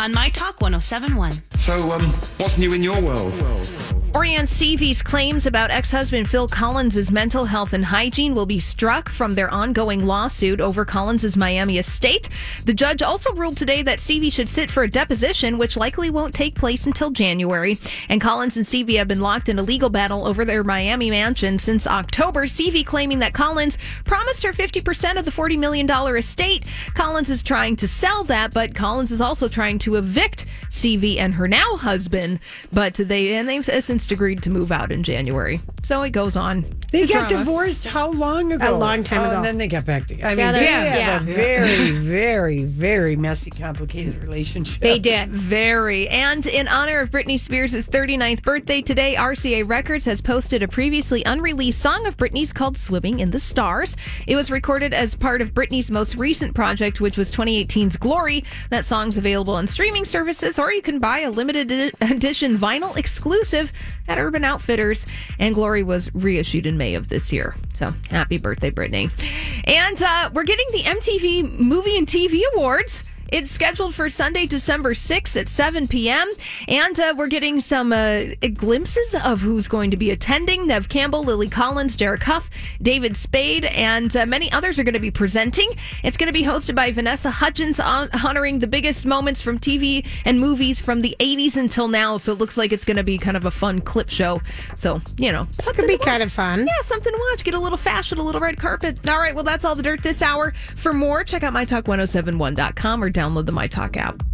on My Talk 1071. So, um, what's new in your world? Orianne Cevey's claims about ex-husband Phil Collins' mental health and hygiene will be struck from their ongoing lawsuit over Collins' Miami estate. The judge also ruled today that Cevey should sit for a deposition, which likely won't take place until January. And Collins and Cevey have been locked in a legal battle over their Miami mansion since October. Cevey claiming that Collins promised her 50% of the $40 million estate. Collins is trying to sell that, but Collins is also trying to evict Cevey and her now husband. But they and they've uh, since agreed to move out in January. So it goes on. They The got drama. divorced how long ago? A long time Oh, ago. And then they got back together. I mean, Yeah, they they- have yeah. a very, very, very messy, complicated relationship. They did. Very. And in honor of Britney Spears' 39th birthday today, RCA Records has posted a previously unreleased song of Britney's called Swimming in the Stars. It was recorded as part of Britney's most recent project, which was 2018's Glory. That song's available on streaming services, or you can buy a limited edition vinyl exclusive at Urban Outfitters. And Glory was reissued in May of this year. So happy birthday, Britney. And uh, we're getting the MTV Movie and TV Awards. It's scheduled for Sunday, December 6th at 7 p.m. And uh, we're getting some uh, glimpses of who's going to be attending. Neve Campbell, Lily Collins, Derek Hough, David Spade, and uh, many others are going to be presenting. It's going to be hosted by Vanessa Hudgens, hon- honoring the biggest moments from TV and movies from the 80s until now. So it looks like it's going to be kind of a fun clip show. So, you know, something Could be to watch. kind of fun. Yeah, something to watch. Get a little fashion, a little red carpet. All right, well, that's all the dirt this hour. For more, check out mytalk1071.com or download the MyTalk app.